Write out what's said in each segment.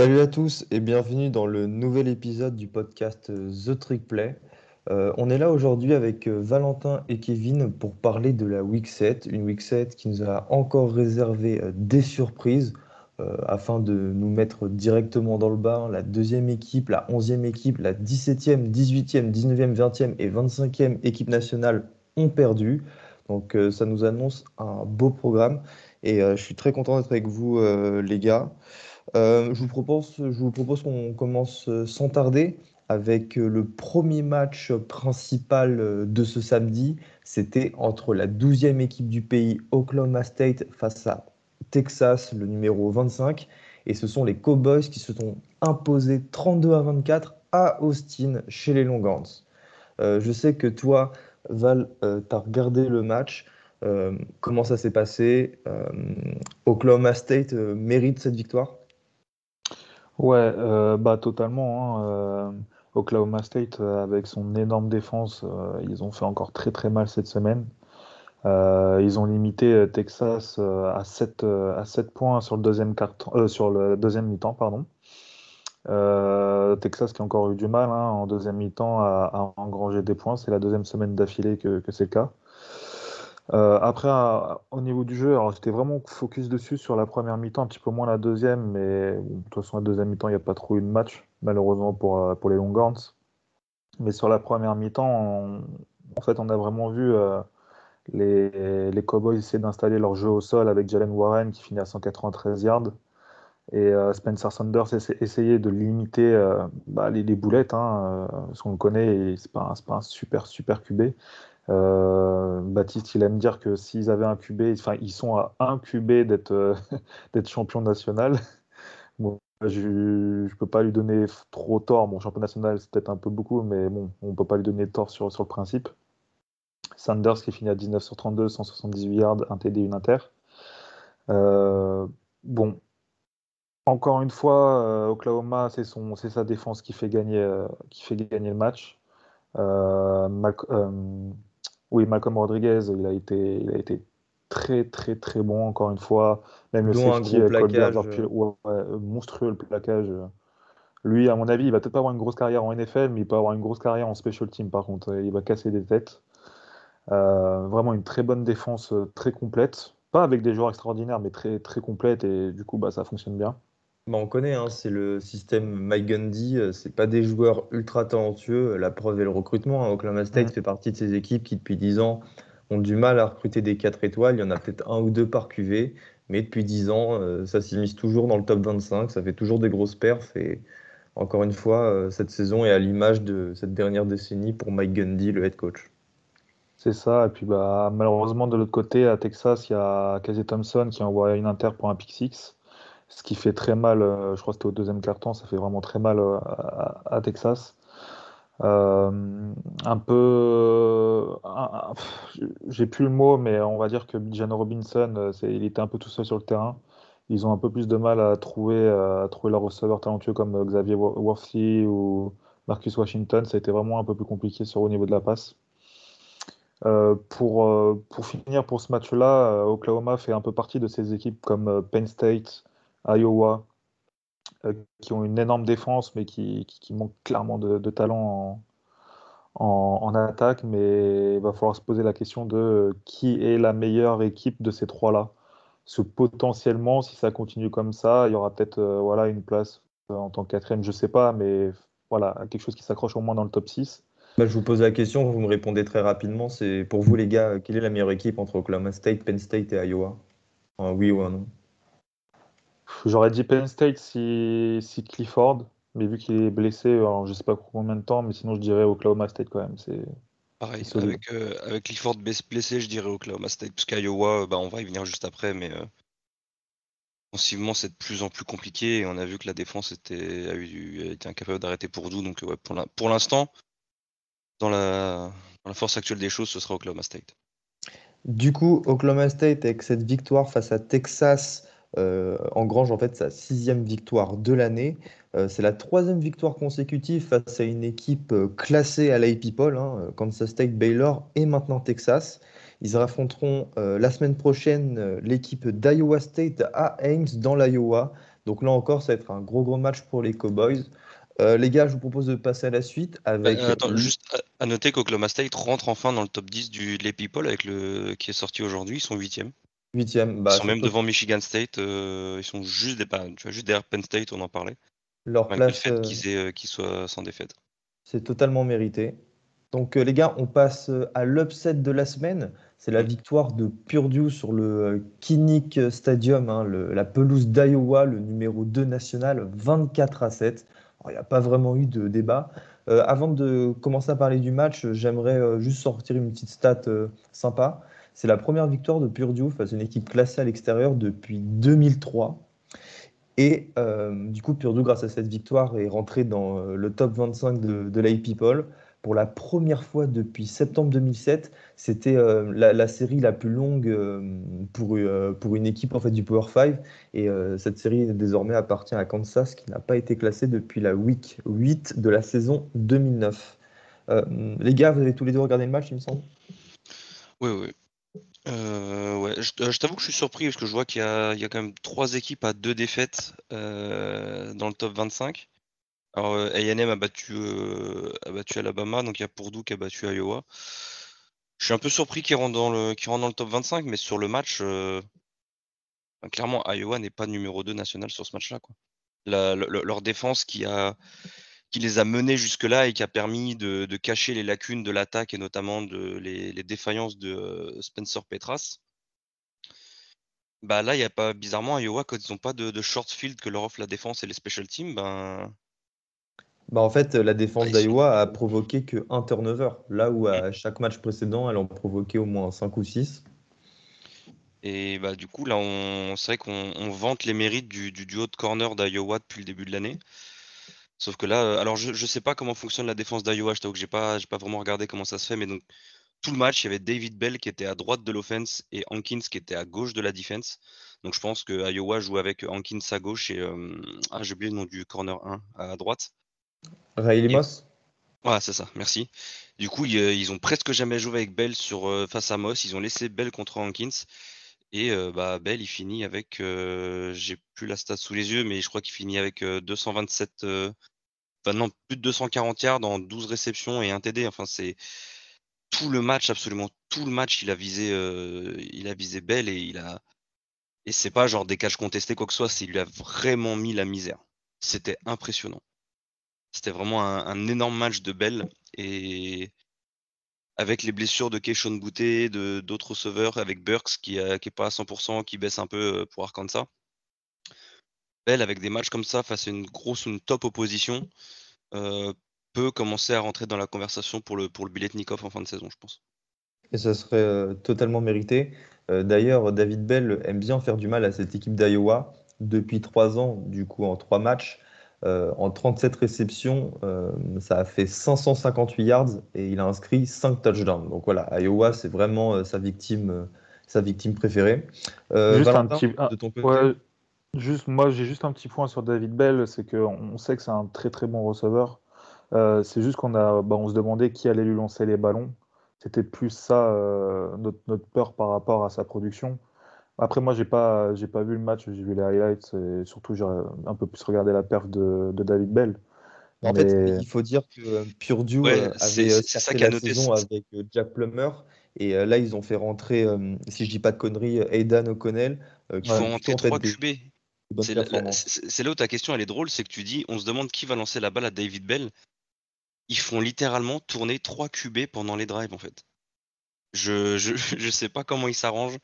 Salut à tous et bienvenue dans le nouvel épisode du podcast euh, The Trick Play. Euh, on est là aujourd'hui avec euh, Valentin et Kevin pour parler de la Week 7, une Week 7 qui nous a encore réservé des surprises afin de nous mettre directement dans le bas. La deuxième équipe, la onzième équipe, la 17e, 18e, 19e, 20e et 25e équipe nationale ont perdu. Donc ça nous annonce un beau programme et je suis très content d'être avec vous les gars. Euh, je vous propose, qu'on commence euh, sans tarder avec euh, le premier match principal de ce samedi. C'était entre la 12e équipe du pays, Oklahoma State, face à Texas, le numéro 25. Et ce sont les Cowboys qui se sont imposés 32 à 24 à Austin, chez les Longhorns. je sais que toi, Val, tu as regardé le match. comment ça s'est passé? Oklahoma State mérite cette victoire? Ouais, euh, bah totalement. hein, euh, Oklahoma State, euh, avec son énorme défense, ils ont fait encore très très mal cette semaine. ils ont limité Texas à 7, à 7 points sur le deuxième carton, sur le deuxième mi-temps, pardon. Texas qui a encore eu du mal hein, en deuxième mi-temps à, engranger des points. C'est la deuxième semaine d'affilée que c'est le cas. Euh, après, au niveau du jeu, j'étais vraiment focus dessus sur la première mi-temps, un petit peu moins la deuxième, mais de toute façon, la deuxième mi-temps, il n'y a pas trop eu de match, malheureusement pour, euh, pour les Longhorns. Mais sur la première mi-temps, en fait, on a vraiment vu euh, les, les, Cowboys essayer d'installer leur jeu au sol avec Jalen Warren qui finit à 193 yards. Et Spencer Sanders essayer de limiter bah, les, les, boulettes, hein, parce qu'on le connaît, c'est pas, pas un super, super QB. Euh, Baptiste, il aime dire que s'ils avaient un QB, enfin, ils sont à un QB d'être euh, d'être champion national. je ne peux pas lui donner trop tort. Bon, champion national, c'est peut-être un peu beaucoup, mais bon, on ne peut pas lui donner tort sur, sur le principe. Sanders qui finit à 19 sur 32, 178 yards, un TD, une inter. Euh, bon, encore une fois, Oklahoma, c'est sa défense qui fait gagner, qui fait gagner le match. Oui, Malcolm Rodriguez, il a été, il a été très très très bon encore une fois. Même le safety, un gros plaquage, euh. monstrueux le plaquage. Lui, à mon avis, il va peut-être pas avoir une grosse carrière en NFL, mais il peut avoir une grosse carrière en special team. Par contre, il va casser des têtes. Euh, vraiment une très bonne défense, euh, très complète. Pas avec des joueurs extraordinaires, mais très très complète et du coup, bah, ça fonctionne bien. Bah, on connaît, hein, c'est le système Mike Gundy. Euh, c'est pas des joueurs ultra talentueux. La preuve est le recrutement. Hein. Oklahoma State fait partie de ces équipes qui, depuis 10 ans, ont du mal à recruter des 4 étoiles. Il y en a peut-être un ou deux par QV. Mais depuis 10 ans, euh, ça s'immisce toujours dans le top 25. Ça fait toujours des grosses perfs. Et encore une fois, euh, cette saison est à l'image de cette dernière décennie pour Mike Gundy, le head coach. C'est ça. Et puis bah, malheureusement, de l'autre côté, à Texas, il y a Casey Thompson qui envoie une inter pour un pick 6 ce qui fait très mal, euh, je crois que c'était au deuxième quart-temps, ça fait vraiment très mal euh, à, Texas. Euh, un peu, j'ai plus le mot, mais on va dire que Jano Robinson, il était un peu tout seul sur le terrain. Ils ont un peu plus de mal à trouver, à trouver talentueux comme Xavier Worthy ou Marcus Washington. Ça a été vraiment un peu plus compliqué sur au niveau de la passe. pour, pour finir pour ce match-là, Oklahoma fait un peu partie de ces équipes comme Penn State, Iowa, euh, qui ont une énorme défense, mais qui, qui, manquent clairement de, talent en, attaque. Mais il va falloir se poser la question de qui est la meilleure équipe de ces trois-là. Ce potentiellement, si ça continue comme ça, il y aura peut-être euh, voilà, une place euh, en tant que quatrième, je ne sais pas, mais voilà, quelque chose qui s'accroche au moins dans le top 6. Bah, je vous pose la question, vous me répondez très rapidement. C'est pour vous les gars, quelle est la meilleure équipe entre Oklahoma State, Penn State et Iowa? Oui ou non J'aurais dit Penn State si, si Clifford, mais vu qu'il est blessé, alors je sais pas combien de temps, mais sinon je dirais Oklahoma State quand même. C'est pareil. Avec, euh, avec, Clifford blessé, je dirais Oklahoma State, parce qu'Iowa, bah, on va y venir juste après, mais euh, offensivement c'est de plus en plus compliqué et on a vu que la défense était, a, eu, a été incapable d'arrêter pour nous. Donc ouais, pour l'instant, dans la, dans la force actuelle des choses, ce sera Oklahoma State. Du coup, Oklahoma State avec cette victoire face à Texas euh, engrange en fait sa sixième victoire de l'année. Euh, c'est la troisième victoire consécutive face à une équipe euh, classée à l'AP Poll, hein, Kansas State, Baylor et maintenant Texas. Ils affronteront la semaine prochaine l'équipe d'Iowa State à Ames dans l'Iowa. Donc là encore, ça va être un gros gros match pour les Cowboys. Euh, les gars, je vous propose de passer à la suite avec. Euh, attends, juste à, noter qu'Oklahoma State rentre enfin dans le top 10 du les People avec le qui est sorti aujourd'hui. Ils sont 8e. 8e. Bah, ils sont même devant Michigan State. Euh, ils sont juste des, bah, tu vois, juste derrière Penn State, on en parlait. Leur place. Le fait qu'ils soient sans défaite. C'est totalement mérité. Donc les gars, on passe à l'upset de la semaine. C'est la mm. victoire de Purdue sur le Kinnick Stadium, hein, la pelouse d'Iowa, le numéro 2 national, 24 à 7 il n'y a pas vraiment eu de débat. Euh, avant de commencer à parler du match, j'aimerais euh, juste sortir une petite stat euh, sympa. C'est la première victoire de Purdue face à une équipe classée à l'extérieur depuis 2003. Et du coup, Purdue, grâce à cette victoire, est rentré dans le top 25 de, de pour la première fois depuis septembre 2007. C'était euh, la, série la plus longue euh, pour, euh, pour une équipe en fait, du Power 5. Et cette série désormais appartient à Kansas, qui n'a pas été classée depuis la week 8 de la saison 2009. les gars, vous avez tous les deux regardé le match, il me semble? Oui, oui. Ouais. Je, t'avoue que je suis surpris parce que je vois qu'il y, a, quand même trois équipes à deux défaites dans le top 25. Alors, euh, a battu, euh, a battu Alabama, donc il y a Purdue qui a battu Iowa. Je suis un peu surpris qu'ils rentrent dans le, dans le top 25, mais sur le match, euh, clairement, Iowa n'est pas numéro 2 national sur ce match-là. leur défense qui, a, qui les a menés jusque-là et qui a permis de, cacher les lacunes de l'attaque et notamment de, les, défaillances de Spencer Petras. Bah là, il n'y a pas, bizarrement, Iowa, quand ils n'ont pas de, short field que leur offre la défense et les special teams, ben, bah, en fait, la défense ah, d'Iowa a provoqué que un turnover, là où à chaque match précédent, elle en provoquait au moins 5 ou 6. Et bah, du coup, là, on, c'est vrai qu'on vante les mérites du, duo de corner d'Iowa depuis le début de l'année. Sauf que là, alors je ne sais pas comment fonctionne la défense d'Iowa, je t'avoue que j'ai pas, pas vraiment regardé comment ça se fait, mais donc tout le match, il y avait David Bell qui était à droite de l'offense et Hankins qui était à gauche de la défense. Donc je pense que Iowa joue avec Hankins à gauche et euh, ah, j'ai oublié le nom du corner 1 à droite. Ray Moss Ouais, c'est ça, merci. Du coup, ils, ont presque jamais joué avec Bell sur, euh, face à Moss. Ils ont laissé Bell contre Hankins. Et euh, bah, Bell, il finit avec, euh, j'ai plus la stat sous les yeux, mais je crois qu'il finit avec 227, enfin non, plus de 240 yards dans 12 réceptions et un TD. Enfin, c'est tout le match, absolument tout le match, il a visé, il a visé Bell et il a, et c'est pas genre des caches contestés quoi que ce soit, c'est il lui a vraiment mis la misère. C'était impressionnant. C'était vraiment un, énorme match de Bell. Et avec les blessures de Keishon Bouté, de d'autres receveurs, avec Burks qui n'est pas à 100%, qui baisse un peu euh, pour Arkansas. Bell, avec des matchs comme ça, face à une grosse, une top opposition, euh, peut commencer à rentrer dans la conversation pour le, pour le billet Nikov en fin de saison, je pense. Et ça serait euh, totalement mérité. D'ailleurs, David Bell aime bien faire du mal à cette équipe d'Iowa depuis trois ans, du coup en trois matchs. Euh, en 37 réceptions, euh, ça a fait 558 yards et il a inscrit 5 touchdowns. Donc voilà, Iowa, c'est vraiment euh, sa, victime, sa victime préférée. juste un petit, de ton côté. juste, moi, j'ai juste un petit point sur David Bell, c'est qu'on sait que c'est un très très bon receveur. c'est juste qu'on a, bah, on se demandait qui allait lui lancer les ballons. C'était plus ça notre, notre, peur par rapport à sa production. Après, moi, j'ai pas, j'ai pas vu le match, j'ai vu les highlights et surtout, j'ai un peu plus regardé la perf de, David Bell. En fait, il faut dire que Purdue euh, avait euh, ça la saison avec euh, Jack Plummer et là, ils ont fait rentrer, si je dis pas de conneries, Aidan O'Connell. ils font rentrer trois QB. C'est là, où ta question elle est drôle, c'est que tu dis, on se demande qui va lancer la balle à David Bell. Ils font littéralement tourner trois QB pendant les drives en fait. Je, je, je sais pas comment ils s'arrangent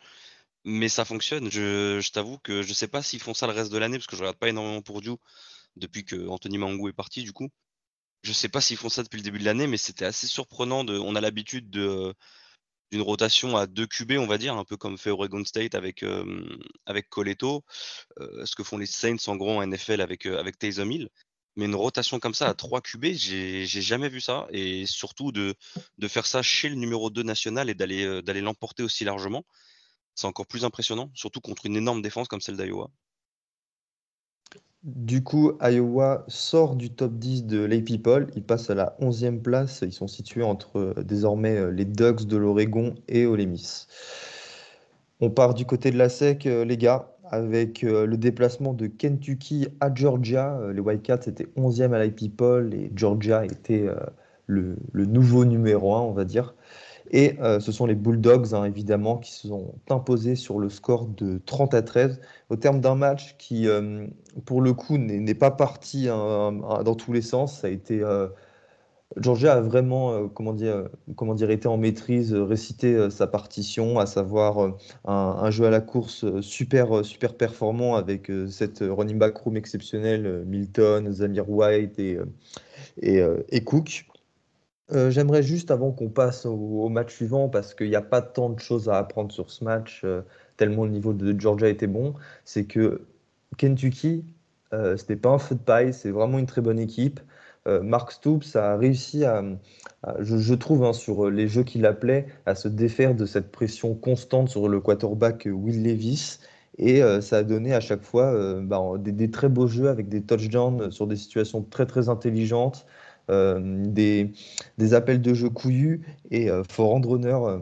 mais ça fonctionne. Je, t'avoue que je sais pas s'ils font ça le reste de l'année, parce que je regarde pas énormément pour Dieu depuis que Anthony Mangou est parti, du coup. Je sais pas s'ils font ça depuis le début de l'année, mais c'était assez surprenant. On a l'habitude de d'une rotation à deux QB, on va dire, un peu comme fait Oregon State avec, avec Coletto, ce que font les Saints en gros en NFL avec, avec Taysom Hill. Mais une rotation comme ça à trois QB, j'ai jamais vu ça. Et surtout de, de faire ça chez le numéro 2 national et d'aller d'aller l'emporter aussi largement c'est encore plus impressionnant, surtout contre une énorme défense comme celle d'Iowa. Du coup, Iowa sort du top 10 de l'A People. Ils passent à la 11e place. Ils sont situés entre euh, désormais euh, les Ducks de l'Oregon et Ole Miss. On part du côté de la SEC, euh, les gars, avec le déplacement de Kentucky à Georgia. les Wildcats étaient 11e à l'IP Poll et Georgia était le, nouveau numéro 1, on va dire. Et ce sont les Bulldogs, hein, évidemment, qui se sont imposés sur le score de 30 à 13, au terme d'un match qui, pour le coup, n'est pas parti hein, dans tous les sens. Ça a été Georgia a vraiment, euh, comment, dire, comment dire, été en maîtrise, euh, récité euh, sa partition, à savoir un, jeu à la course super, super performant avec cette running back room exceptionnelle, Milton, Zamir White et, Cook. J'aimerais juste, avant qu'on passe au, match suivant, parce qu'il n'y a pas tant de choses à apprendre sur ce match, tellement le niveau de Georgia était bon, c'est que Kentucky, ce n'est pas un feu de paille, c'est vraiment une très bonne équipe. Euh, Mark Stoops a réussi à, je, trouve, hein, sur les jeux qu'il appelait, à se défaire de cette pression constante sur le quarterback Will Levis. Et euh, ça a donné à chaque fois euh, bah, des, très beaux jeux avec des touchdowns sur des situations très très intelligentes, des, des, appels de jeu couillus. Et il faut rendre honneur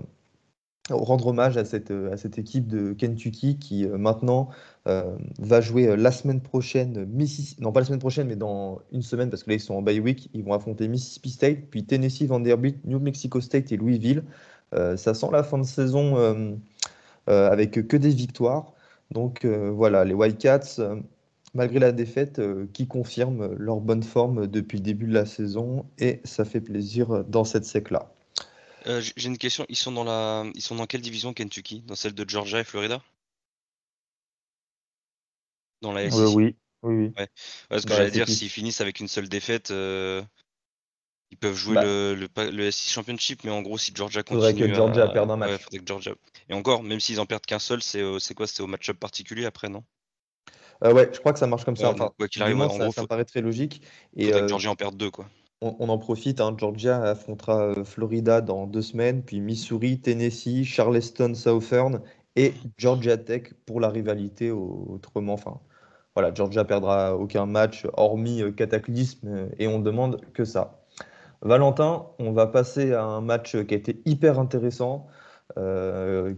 rendre hommage à cette, équipe de Kentucky qui euh, maintenant euh, va jouer euh, la semaine prochaine, Mississippi, non pas la semaine prochaine, mais dans une semaine, parce que là ils sont en bye week, ils vont affronter Mississippi State, puis Tennessee, Vanderbilt, New Mexico State et Louisville. ça sent la fin de saison avec que des victoires. Donc voilà, les Wildcats, malgré la défaite, qui confirment leur bonne forme depuis le début de la saison, et ça fait plaisir dans cette sec-là. Euh, j'ai une question. Ils sont dans la, ils sont dans quelle division Kentucky? Dans celle de Georgia et Florida? Dans la SEC Oui, oui, oui. Ouais. ce que j'allais dire, s'ils finissent avec une seule défaite, euh, ils peuvent jouer bah. le, le, le, SEC Championship, mais en gros, si Georgia continue, faudrait que Georgia perde un match. que Georgia... Et encore, même s'ils en perdent qu'un seul, c'est quoi? C'est au match-up particulier après, non? Ouais, je crois que ça marche comme ça. Enfin, quoi qu'il arrive, en ça, gros, ça paraît très logique. Et que Georgia en perde deux, quoi on, en profite. Hein, Georgia affrontera euh, Florida dans deux semaines, puis Missouri, Tennessee, Charleston, Southern et Georgia Tech pour la rivalité. Autrement, enfin, voilà, Georgia perdra aucun match hormis euh, Cataclysme euh, et on demande que ça. Valentin, on va passer à un match qui a été hyper intéressant,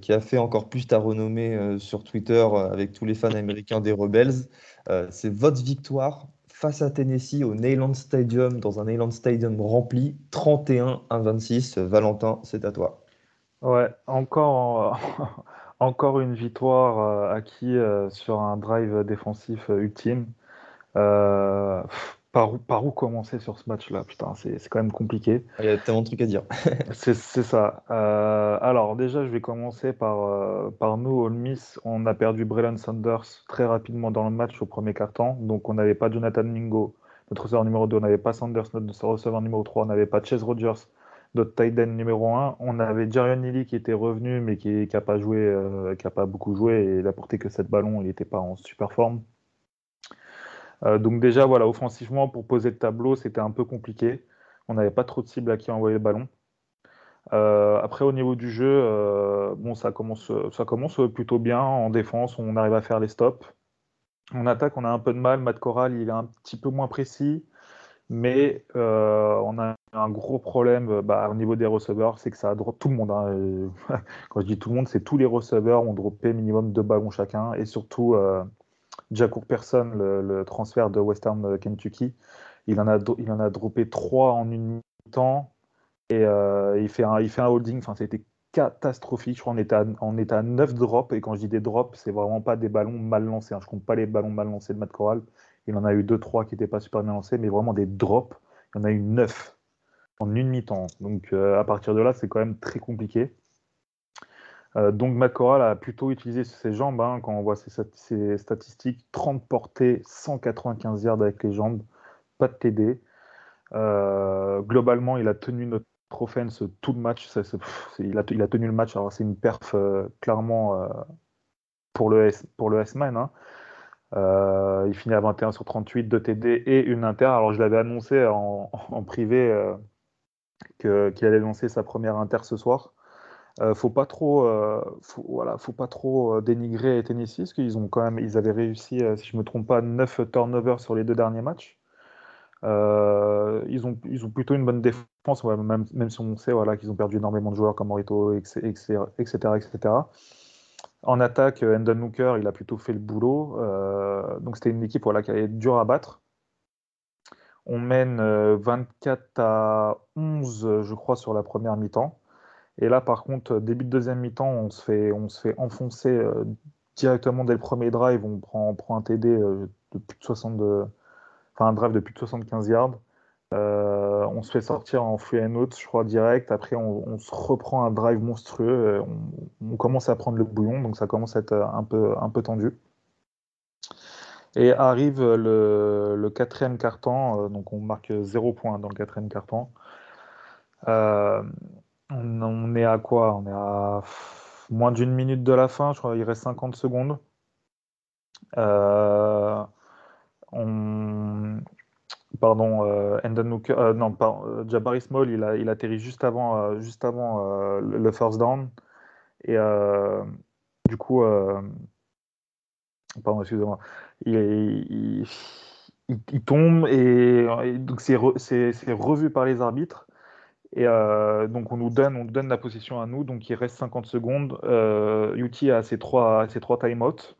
qui a fait encore plus ta renommée sur Twitter avec tous les fans américains des Rebels. C'est votre victoire face à Tennessee au Neyland Stadium, dans un Neyland Stadium rempli, 31 à 26. Valentin, c'est à toi. Ouais, encore, encore une victoire euh, acquise euh, sur un drive défensif euh, ultime par où, commencer sur ce match-là Putain, c'est quand même compliqué. Il y a tellement de trucs à dire. c'est ça. Euh, alors, déjà, je vais commencer par, euh, par nous, All Miss. On a perdu Braylon Sanders très rapidement dans le match au premier quart-temps. Donc, on n'avait pas Jonathan Mingo, notre receveur numéro 2. On n'avait pas Sanders, notre receveur numéro 3. On n'avait pas Chase Rogers, notre tight end numéro 1. On avait Jarion Lilly qui était revenu, mais qui n'a pas joué, euh, qui a pas beaucoup joué. Et il a porté que 7 ballons. Il n'était pas en super forme. Euh, donc déjà, voilà, offensivement, pour poser le tableau, c'était un peu compliqué. On n'avait pas trop de cibles à qui envoyer le ballon. Euh, après, au niveau du jeu, euh, bon, ça commence, ça commence plutôt bien. En défense, on arrive à faire les stops. En attaque, on a un peu de mal. Matt Corral, il est un petit peu moins précis. Mais on a un gros problème bah, au niveau des receveurs, c'est que ça drop tout le monde. Hein. Quand je dis tout le monde, c'est tous les receveurs ont droppé minimum deux ballons chacun. Et surtout, Jacour Person, le, transfert de Western Kentucky, il en a, il en a droppé 3 en une mi-temps et euh, il, fait un, il fait un holding. Enfin, c'était catastrophique. Je crois qu'on à, on était à 9 drops. Et quand je dis des drops, c'est vraiment pas des ballons mal lancés. Hein. Je compte pas les ballons mal lancés de Matt Corral. Il en a eu 2-3 qui n'étaient pas super bien lancés, mais vraiment des drops. Il y en a eu 9 en une mi-temps. Donc euh, à partir de là, c'est quand même très compliqué. Euh, donc Matt Corral a plutôt utilisé ses jambes, hein, quand on voit ses, statistiques, 30 portées, 195 yards avec les jambes, pas de TD. Euh, globalement, il a tenu notre offense tout le match. il, a, tenu le match. Alors c'est une perf euh, clairement pour le S, pour le S-Man. Hein. il finit à 21 sur 38, 2 TD et une inter. Alors je l'avais annoncé en, privé qu'il allait lancer sa première inter ce soir. Euh, faut pas trop, euh, faut, voilà, faut pas trop euh, dénigrer Tennessee, parce qu'ils ont quand même, ils avaient réussi, si je me trompe pas, 9 turnovers sur les deux derniers matchs. ils, ont, ils ont plutôt une bonne défense, même, même si on sait voilà, qu'ils ont perdu énormément de joueurs comme Morito, etc. etc., En attaque, Endon Hooker, il a plutôt fait le boulot. donc c'était une équipe voilà, qui allait dur à battre. On mène 24 à 11, je crois, sur la première mi-temps. Et là, par contre, début de deuxième mi-temps, on se fait, on se fait enfoncer directement dès le premier drive. On prend, on prend un TD de plus de 62, enfin un drive de plus de 75 yards. Euh, on se fait sortir en free and out, je crois, direct. Après, on, se reprend un drive monstrueux. On, commence à prendre le bouillon, donc ça commence à être un peu, un peu tendu. Et arrive le, quatrième carton, euh, donc on marque 0 points dans le quatrième carton. Euh, on, est à quoi? On est à moins d'une minute de la fin, je crois, il reste 50 secondes. on, pardon, euh, euh, non, euh, Jabari Small, il atterrit juste avant, juste avant le first down. Et du coup, pardon, excusez-moi, il, il, tombe et, donc c'est revu par les arbitres. Et donc on nous donne, on donne la position à nous, donc il reste 50 secondes. UT a ses trois, ses trois timeouts.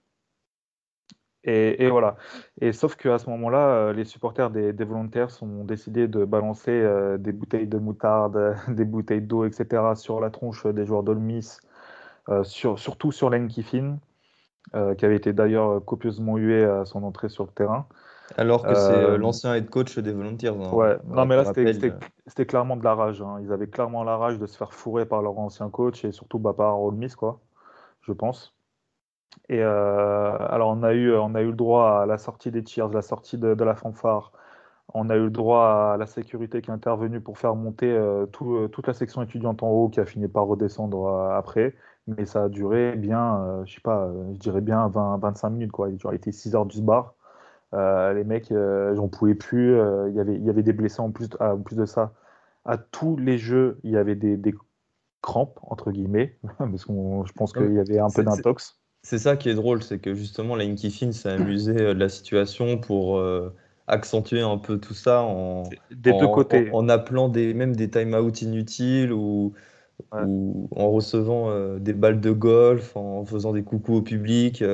Et, voilà. Et sauf qu'à ce moment-là, euh, les supporters des, volontaires ont décidé de balancer euh, des bouteilles de moutarde, des bouteilles d'eau, etc. sur la tronche des joueurs d'Olmis, euh, sur, surtout sur Len Kiffin, qui avait été d'ailleurs copieusement hué à son entrée sur le terrain. Alors que c'est l'ancien head coach des volontaires. Hein. Ouais, non, mais là, c'était clairement de la rage. Hein. Ils avaient clairement la rage de se faire fourrer par leur ancien coach et surtout bah, par Olmis, quoi, je pense. Et euh, alors, on a, eu, on a eu le droit à la sortie des cheers, la sortie de, la fanfare. On a eu le droit à la sécurité qui est intervenue pour faire monter euh, euh, toute la section étudiante en haut qui a fini par redescendre après. Mais ça a duré bien, je sais pas, je dirais bien 20, 25 minutes. Quoi. Il a été 6 heures du bar. Les mecs, j'en pouvais plus. Il y avait, y avait des blessés en plus, en plus de ça. À tous les jeux, il y avait des, des crampes, entre guillemets, parce que je pense qu'il y avait un peu d'intox. C'est ça qui est drôle, c'est que justement, Lane Kiffin s'est amusé euh, de la situation pour euh, accentuer un peu tout ça en, des deux côtés. En, appelant des, même des time-out inutiles ou, en recevant euh, des balles de golf, en faisant des coucous au public.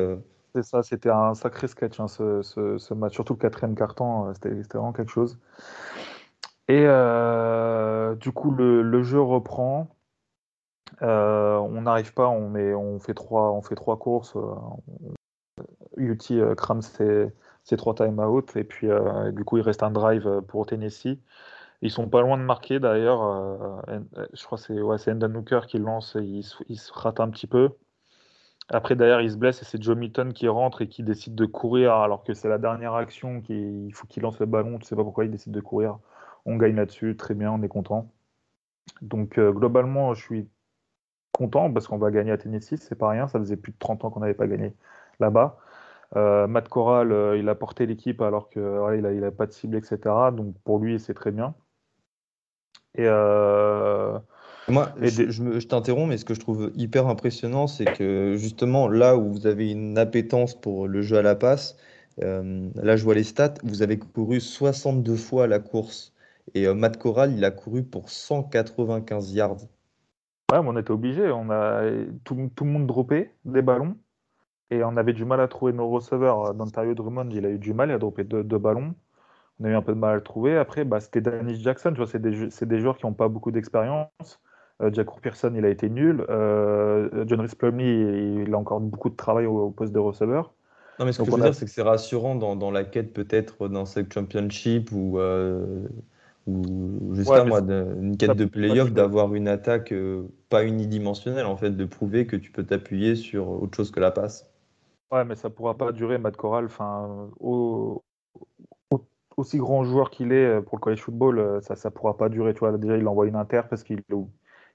C'est ça, c'était un sacré sketch hein, ce, match, surtout le quatrième carton, c'était vraiment quelque chose. Et du coup, le jeu reprend. Euh, on n'arrive pas, on, fait trois, courses. UT euh, euh, crame ses, trois time-out et puis du coup il reste un drive pour Tennessee. Ils sont pas loin de marquer d'ailleurs. je crois que c'est ouais, Hooker qui lance, il, il, se rate un petit peu. Après, derrière, il se blesse et c'est Joe Milton qui rentre et qui décide de courir alors que c'est la dernière action. Qui, il faut qu'il lance le ballon. Tu sais pas pourquoi il décide de courir. On gagne là-dessus, très bien, on est content. Donc, globalement, je suis content parce qu'on va gagner à Tennessee, c'est pas rien, ça faisait plus de 30 ans qu'on n'avait pas gagné là-bas. Euh, Matt Corral, euh, il a porté l'équipe alors qu'il n'a pas de cible, etc. Donc pour lui, c'est très bien. Et euh, Moi, je, t'interromps, mais ce que je trouve hyper impressionnant, c'est que justement, là où vous avez une appétence pour le jeu à la passe, là je vois les stats, vous avez couru 62 fois la course. Et Matt Corral, il a couru pour 195 yards on était obligé. On a tout, le monde droppé des ballons et on avait du mal à trouver nos receveurs. D'Ontario Drummond, il a eu du mal, il a droppé deux, ballons. On a eu un peu de mal à le trouver. Après, bah, c'était Dennis Jackson. c'est des, joueurs qui n'ont pas beaucoup d'expérience. Euh, Jack Pearson, il a été nul. Euh, John Rhys Plumlee, il a encore beaucoup de travail au, poste de receveur. Non, mais ce que je veux dire, c'est que c'est rassurant dans, la quête peut-être dans cette championship ou euh, ou juste moi, une quête de playoff, d'avoir une attaque euh, pas unidimensionnelle, en fait, de prouver que tu peux t'appuyer sur autre chose que la passe. Ouais, mais ça pourra pas durer, Matt Corral. Enfin, aussi grand joueur qu'il est pour le college football, ça ça pourra pas durer. Tu vois, déjà, il envoie une inter parce qu'il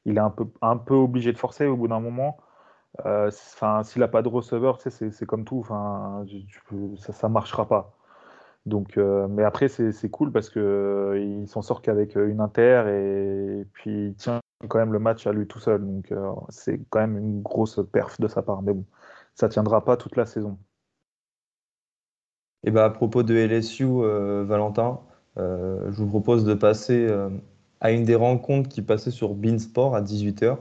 il est un peu, obligé de forcer au bout d'un moment. Enfin, s'il n'a pas de receveur, c'est comme tout. Ça, ça marchera pas. Euh, mais après, c'est cool parce qu'il euh, s'en sort qu'avec euh, une inter et, puis il tient quand même le match à lui tout seul. Donc, c'est quand même une grosse perf de sa part. Mais bon, ça tiendra pas toute la saison. Et bah, à propos de LSU, Valentin, je vous propose de passer à une des rencontres qui passait sur Beansport à 18h.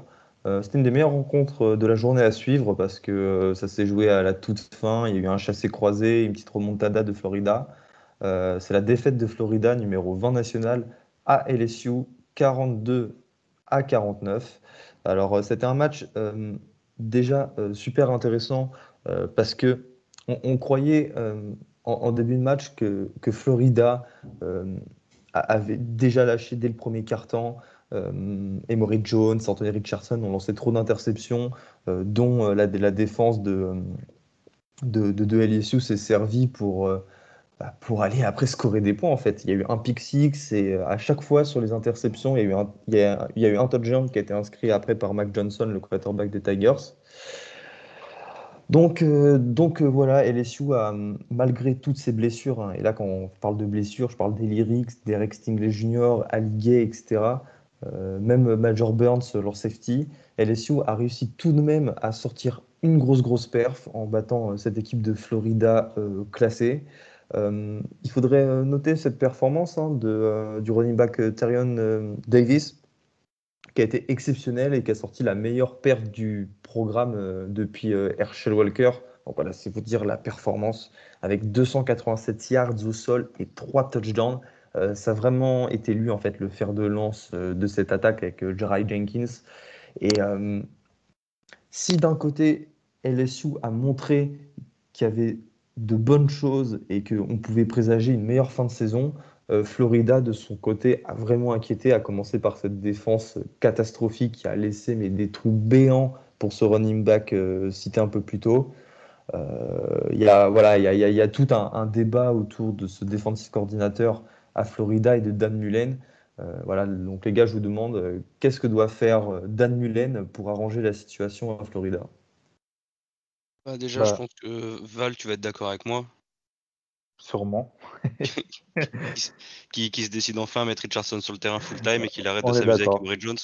C'était une des meilleures rencontres de la journée à suivre parce que ça s'est joué à la toute fin. Il y a eu un chassé-croisé, une petite remontada de Florida. C'est la défaite de Florida, numéro 20 national, à LSU, 42 à 49. Alors, c'était un match déjà super intéressant parce que on, croyait en, début de match que, que Florida avait déjà lâché dès le premier quart-temps. Euh, Emory Jones, Anthony Richardson ont lancé trop d'interceptions, euh, dont euh, la, défense de, de, LSU s'est servi pour, bah, pour aller après scorer des points. En fait, il y a eu un pick six et à chaque fois sur les interceptions, il y a eu un, il y a eu un touchdown qui a été inscrit après par Mac Johnson, le quarterback des Tigers. Donc, euh, donc euh, voilà, LSU a, malgré toutes ses blessures, hein, et là quand on parle de blessures, je parle d'Elirix, Derek Stingley Jr., Gay, etc., euh, même Major Burns, leur safety, LSU a réussi tout de même à sortir une grosse grosse perf en battant cette équipe de Florida classée. il faudrait noter cette performance hein, de, du running back Tyrion Davis, qui a été exceptionnel et qui a sorti la meilleure perte du programme euh, depuis euh, Herschel Walker. Donc voilà, c'est vous dire la performance avec 287 yards au sol et 3 touchdowns. Euh, ça a vraiment été lui en fait le fer de lance de cette attaque avec Jerry Jenkins. Et si d'un côté LSU a montré qu'il y avait de bonnes choses et qu'on pouvait présager une meilleure fin de saison, Florida, de son côté, a vraiment inquiété, à commencer par cette défense catastrophique qui a laissé mais, des trous béants pour ce running back euh, cité un peu plus tôt. Euh, il y, a, voilà, y, a, y, a, tout un, débat autour de ce defensive coordinateur à Florida et de Dan Mullen. voilà, donc les gars, je vous demande, qu'est-ce que doit faire Dan Mullen pour arranger la situation à Florida? Bah, Déjà, je bah. pense que Val, tu vas être d'accord avec moi. Sûrement. qui, qui, se décide enfin à mettre Richardson sur le terrain full time et qu'il arrête de s'amuser avec Bray Jones.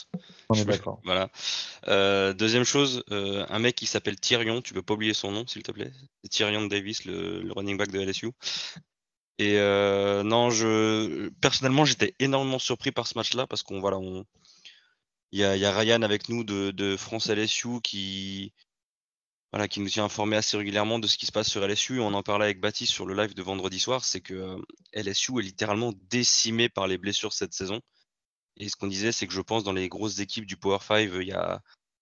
On est d'accord. Voilà. Euh, deuxième chose, euh, un mec qui s'appelle Tyrion, tu peux pas oublier son nom s'il te plaît. Tyrion Davis, le, running back de LSU. Et euh, non, je personnellement j'étais énormément surpris par ce match-là parce qu'on voilà, on il y a, y a, Ryan avec nous de, de France LSU qui voilà, qui nous tient informé assez régulièrement de ce qui se passe sur LSU. On en parlait avec Baptiste sur le live de vendredi soir, c'est que euh, LSU est littéralement décimé par les blessures cette saison. Et ce qu'on disait, c'est que je pense dans les grosses équipes du Power 5, il y a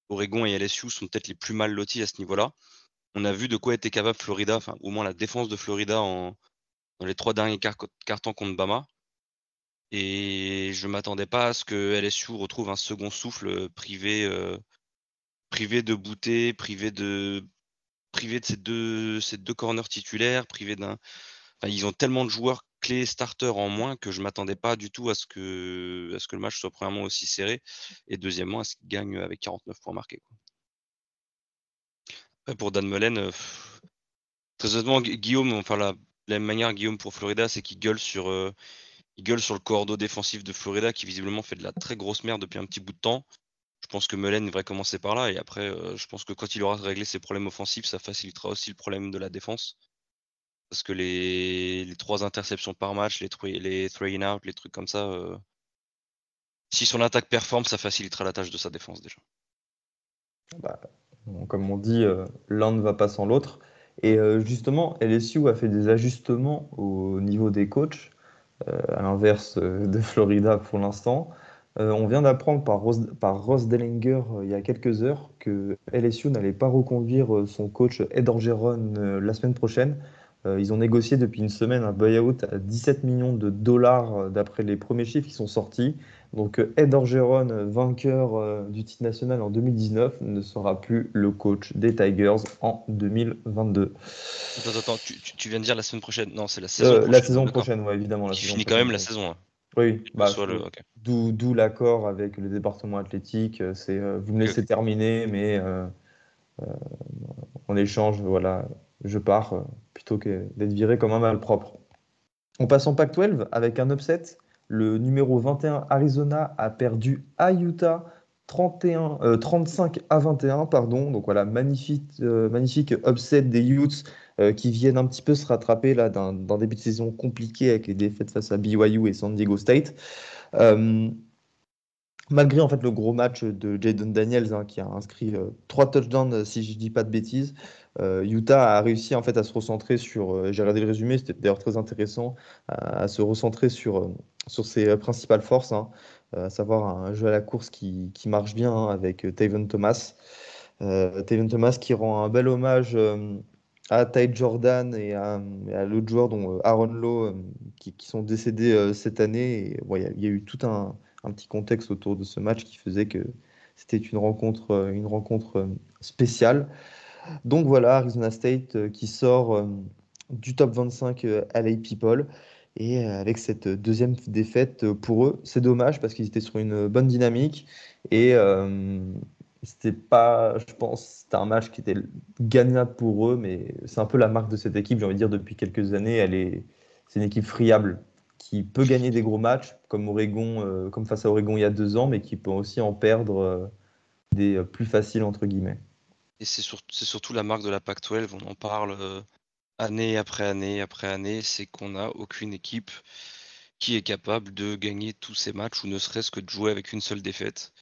Oregon et LSU sont peut-être les plus mal lotis à ce niveau-là. On a vu de quoi était capable Florida, enfin au moins la défense de Florida en, dans les trois derniers cartons contre Bama. Et je m'attendais pas à ce que LSU retrouve un second souffle privé euh, privé de Boutet, privé de privé ces deux corners titulaires, privé d'un enfin, ils ont tellement de joueurs clés starters en moins que je m'attendais pas du tout à ce que à ce que le match soit premièrement aussi serré et deuxièmement à ce qu'ils gagnent avec 49 points marqués pour Dan Mullen euh, très honnêtement Guillaume enfin la, la même manière Guillaume pour Florida c'est qu'il gueule sur euh, il gueule sur le cordeau défensif de Florida qui visiblement fait de la très grosse merde depuis un petit bout de temps je pense que Mullen devrait commencer par là. Et après, euh, je pense que quand il aura réglé ses problèmes offensifs, ça facilitera aussi le problème de la défense. Parce que les, trois interceptions par match, les, les three in out, les trucs comme ça, euh, si son attaque performe, ça facilitera la tâche de sa défense déjà. Bah, comme on dit, euh, l'un ne va pas sans l'autre. Et justement, LSU a fait des ajustements au niveau des coachs, à l'inverse de Florida pour l'instant. Euh, on vient d'apprendre par, Ross Dellinger euh, il y a quelques heures que LSU n'allait pas reconduire euh, son coach Ed Orgeron la semaine prochaine. ils ont négocié depuis une semaine un buyout à 17 millions de dollars d'après les premiers chiffres qui sont sortis. Donc Ed Orgeron, vainqueur du titre national en 2019, ne sera plus le coach des Tigers en 2022. Attends, attends, tu, viens de dire la semaine prochaine Non, c'est la saison prochaine. La saison prochaine, ouais, évidemment. La Qui finit quand même la saison. Hein. Oui, bah, d'où l'accord avec le département athlétique. Euh, c'est euh, vous me laissez terminer, mais euh, en échange, voilà, je pars plutôt que d'être viré comme un malpropre. On passe en Pac-12 avec un upset. Le numéro 21 Arizona a perdu à Utah 31, 35 à 21, pardon. Donc voilà, magnifique, magnifique upset des Utes euh, qui viennent un petit peu se rattraper là d'un début de saison compliqué avec les défaites face à BYU et San Diego State. Euh, malgré en fait le gros match de Jaden Daniels hein, qui a inscrit euh, trois touchdowns si je dis pas de bêtises, euh, Utah a réussi en fait à se recentrer sur. Euh, j'ai regardé le résumé, c'était d'ailleurs très intéressant à, se recentrer sur sur ses principales forces, hein, à savoir un jeu à la course qui, qui marche bien hein, avec Taven Thomas. Taven Thomas qui rend un bel hommage à Ty Jordan et à, l'autre joueur dont Aaron Lowe qui, qui, sont décédés cette année. Il y, a eu tout un, petit contexte autour de ce match qui faisait que c'était une rencontre, euh, une rencontre euh, spéciale. Donc voilà, Arizona State euh, qui sort du top 25 LA People. Et avec cette deuxième défaite pour eux, c'est dommage parce qu'ils étaient sur une bonne dynamique. Et c'était pas, je pense, c'était un match qui était gagnable pour eux, mais c'est un peu la marque de cette équipe, j'ai envie de dire, depuis quelques années. Elle est, c'est une équipe friable qui peut gagner des gros matchs, comme, Oregon, euh, comme face à Oregon il y a deux ans, mais qui peut aussi en perdre euh, des euh, plus faciles, entre guillemets. Et c'est surtout la marque de la PAC-12, on en parle année après année après année, c'est qu'on n'a aucune équipe qui est capable de gagner tous ces matchs, ou ne serait-ce que de jouer avec une seule défaite.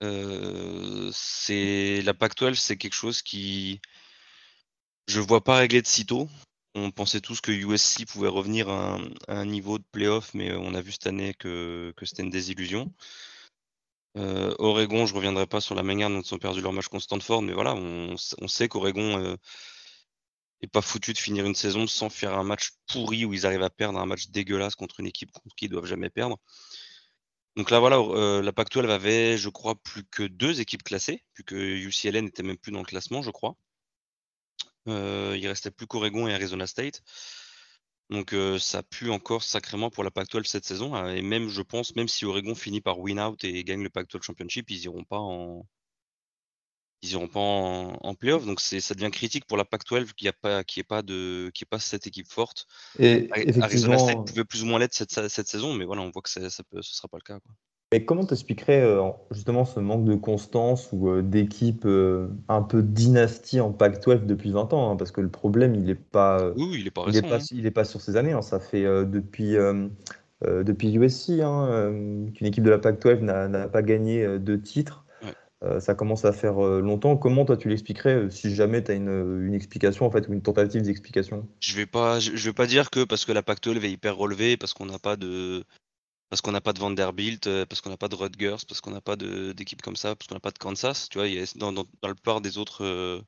C'est la PAC-12, c'est quelque chose qui je vois pas régler de sitôt. On pensait tous que USC pouvait revenir à un, niveau de playoff, mais on a vu cette année que, c'était une désillusion. Oregon, je ne reviendrai pas sur la manière dont ils ont perdu leur match contre Stanford, mais voilà, on, sait qu'Oregon n'est pas foutu de finir une saison sans faire un match pourri où ils arrivent à perdre un match dégueulasse contre une équipe contre qui ils doivent jamais perdre. Donc là, voilà, euh, la Pac-12 avait, je crois, plus que deux équipes classées, puisque UCLA n'était même plus dans le classement, je crois. Euh, il restait plus qu'Oregon et Arizona State. Donc euh, ça pue encore sacrément pour la Pac-12 cette saison. Et même, je pense, même si Oregon finit par win out et gagne le Pac-12 Championship, ils iront pas en, ils iront pas en, playoff. Donc ça devient critique pour la Pac-12 qu'il n'y a pas, qui est pas de, qui est pas cette équipe forte. Et Arizona State pouvait plus ou moins l'être cette, cette, saison, mais voilà, on voit que ça, ça ce sera pas le cas. Quoi. Mais comment t'expliquerais euh, justement ce manque de constance ou euh, d'équipe euh, un peu dynastie en Pac-12 depuis 20 ans hein, Parce que le problème, il n'est pas, oui, il est pas, il est pas, hein. il est pas sur ces années. Hein, ça fait depuis, depuis USC qu'une équipe de la Pac-12 n'a pas gagné de titre. Ça commence à faire longtemps. Comment toi tu l'expliquerais si jamais tu as une, une, explication en fait ou une tentative d'explication? Je vais pas je, vais pas dire que parce que la Pac-12 est hyper relevée parce qu'on n'a pas de parce qu'on n'a pas de Vanderbilt, euh, parce qu'on n'a pas de Rutgers, parce qu'on n'a pas d'équipe comme ça, parce qu'on n'a pas de Kansas. Tu vois, y a, dans, dans, dans, la plupart des autres. Euh,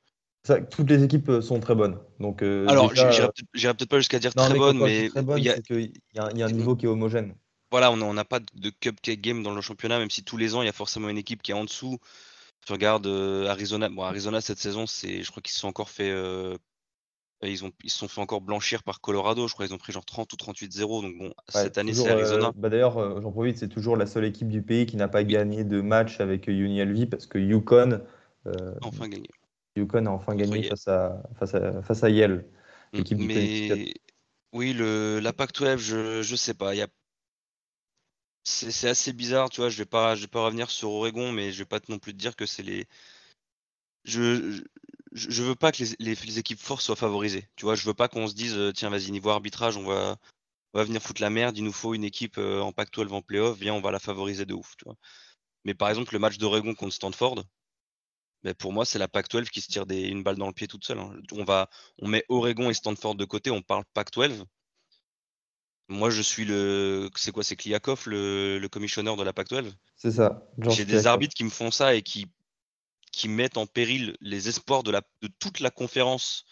toutes les équipes euh, sont très bonnes. Donc, Alors, j'irai peut-être pas jusqu'à dire très bonnes, mais il y, a, y, a, y a un niveau qui est homogène. Voilà, on n'a pas de cupcake game dans le championnat, même si tous les ans, il y a forcément une équipe qui est en dessous. Tu regardes Arizona, bon, Arizona cette saison, c'est, je crois qu'ils se sont encore fait ils, ont, ils se sont fait encore blanchir par Colorado, je crois qu'ils ont pris genre 30 ou 38-0. Donc bon, cette année c'est Arizona. Euh, bah D'ailleurs, euh, j'en profite, c'est toujours la seule équipe du pays qui n'a pas gagné de match avec UNLV parce que Yukon, euh, enfin gagné. Yukon a enfin gagné face à, face, à, face à Yale. Mm, mais oui, le, la Pac-12, je, je sais pas. Y a... C'est assez bizarre, tu vois. Je vais pas, vais pas revenir sur Oregon, mais je vais pas non plus te dire que c'est les. Je, je, veux pas que les, équipes fortes soient favorisées. Tu vois, je veux pas qu'on se dise euh, tiens vas-y niveau arbitrage on va venir foutre la merde, il nous faut une équipe euh, en Pac-12 en playoff, viens on va la favoriser de ouf. Mais par exemple le match d'Oregon contre Stanford, ben, pour moi c'est la Pac-12 qui se tire une balle dans le pied toute seule. Hein. On on met Oregon et Stanford de côté, on parle Pac-12. Moi, je suis le. C'est quoi C'est Kliakov, le, le commissionneur de la Pac-12 C'est ça. J'ai des arbitres qui me font ça et qui qui mettent en péril les espoirs de, la, de toute la conférence.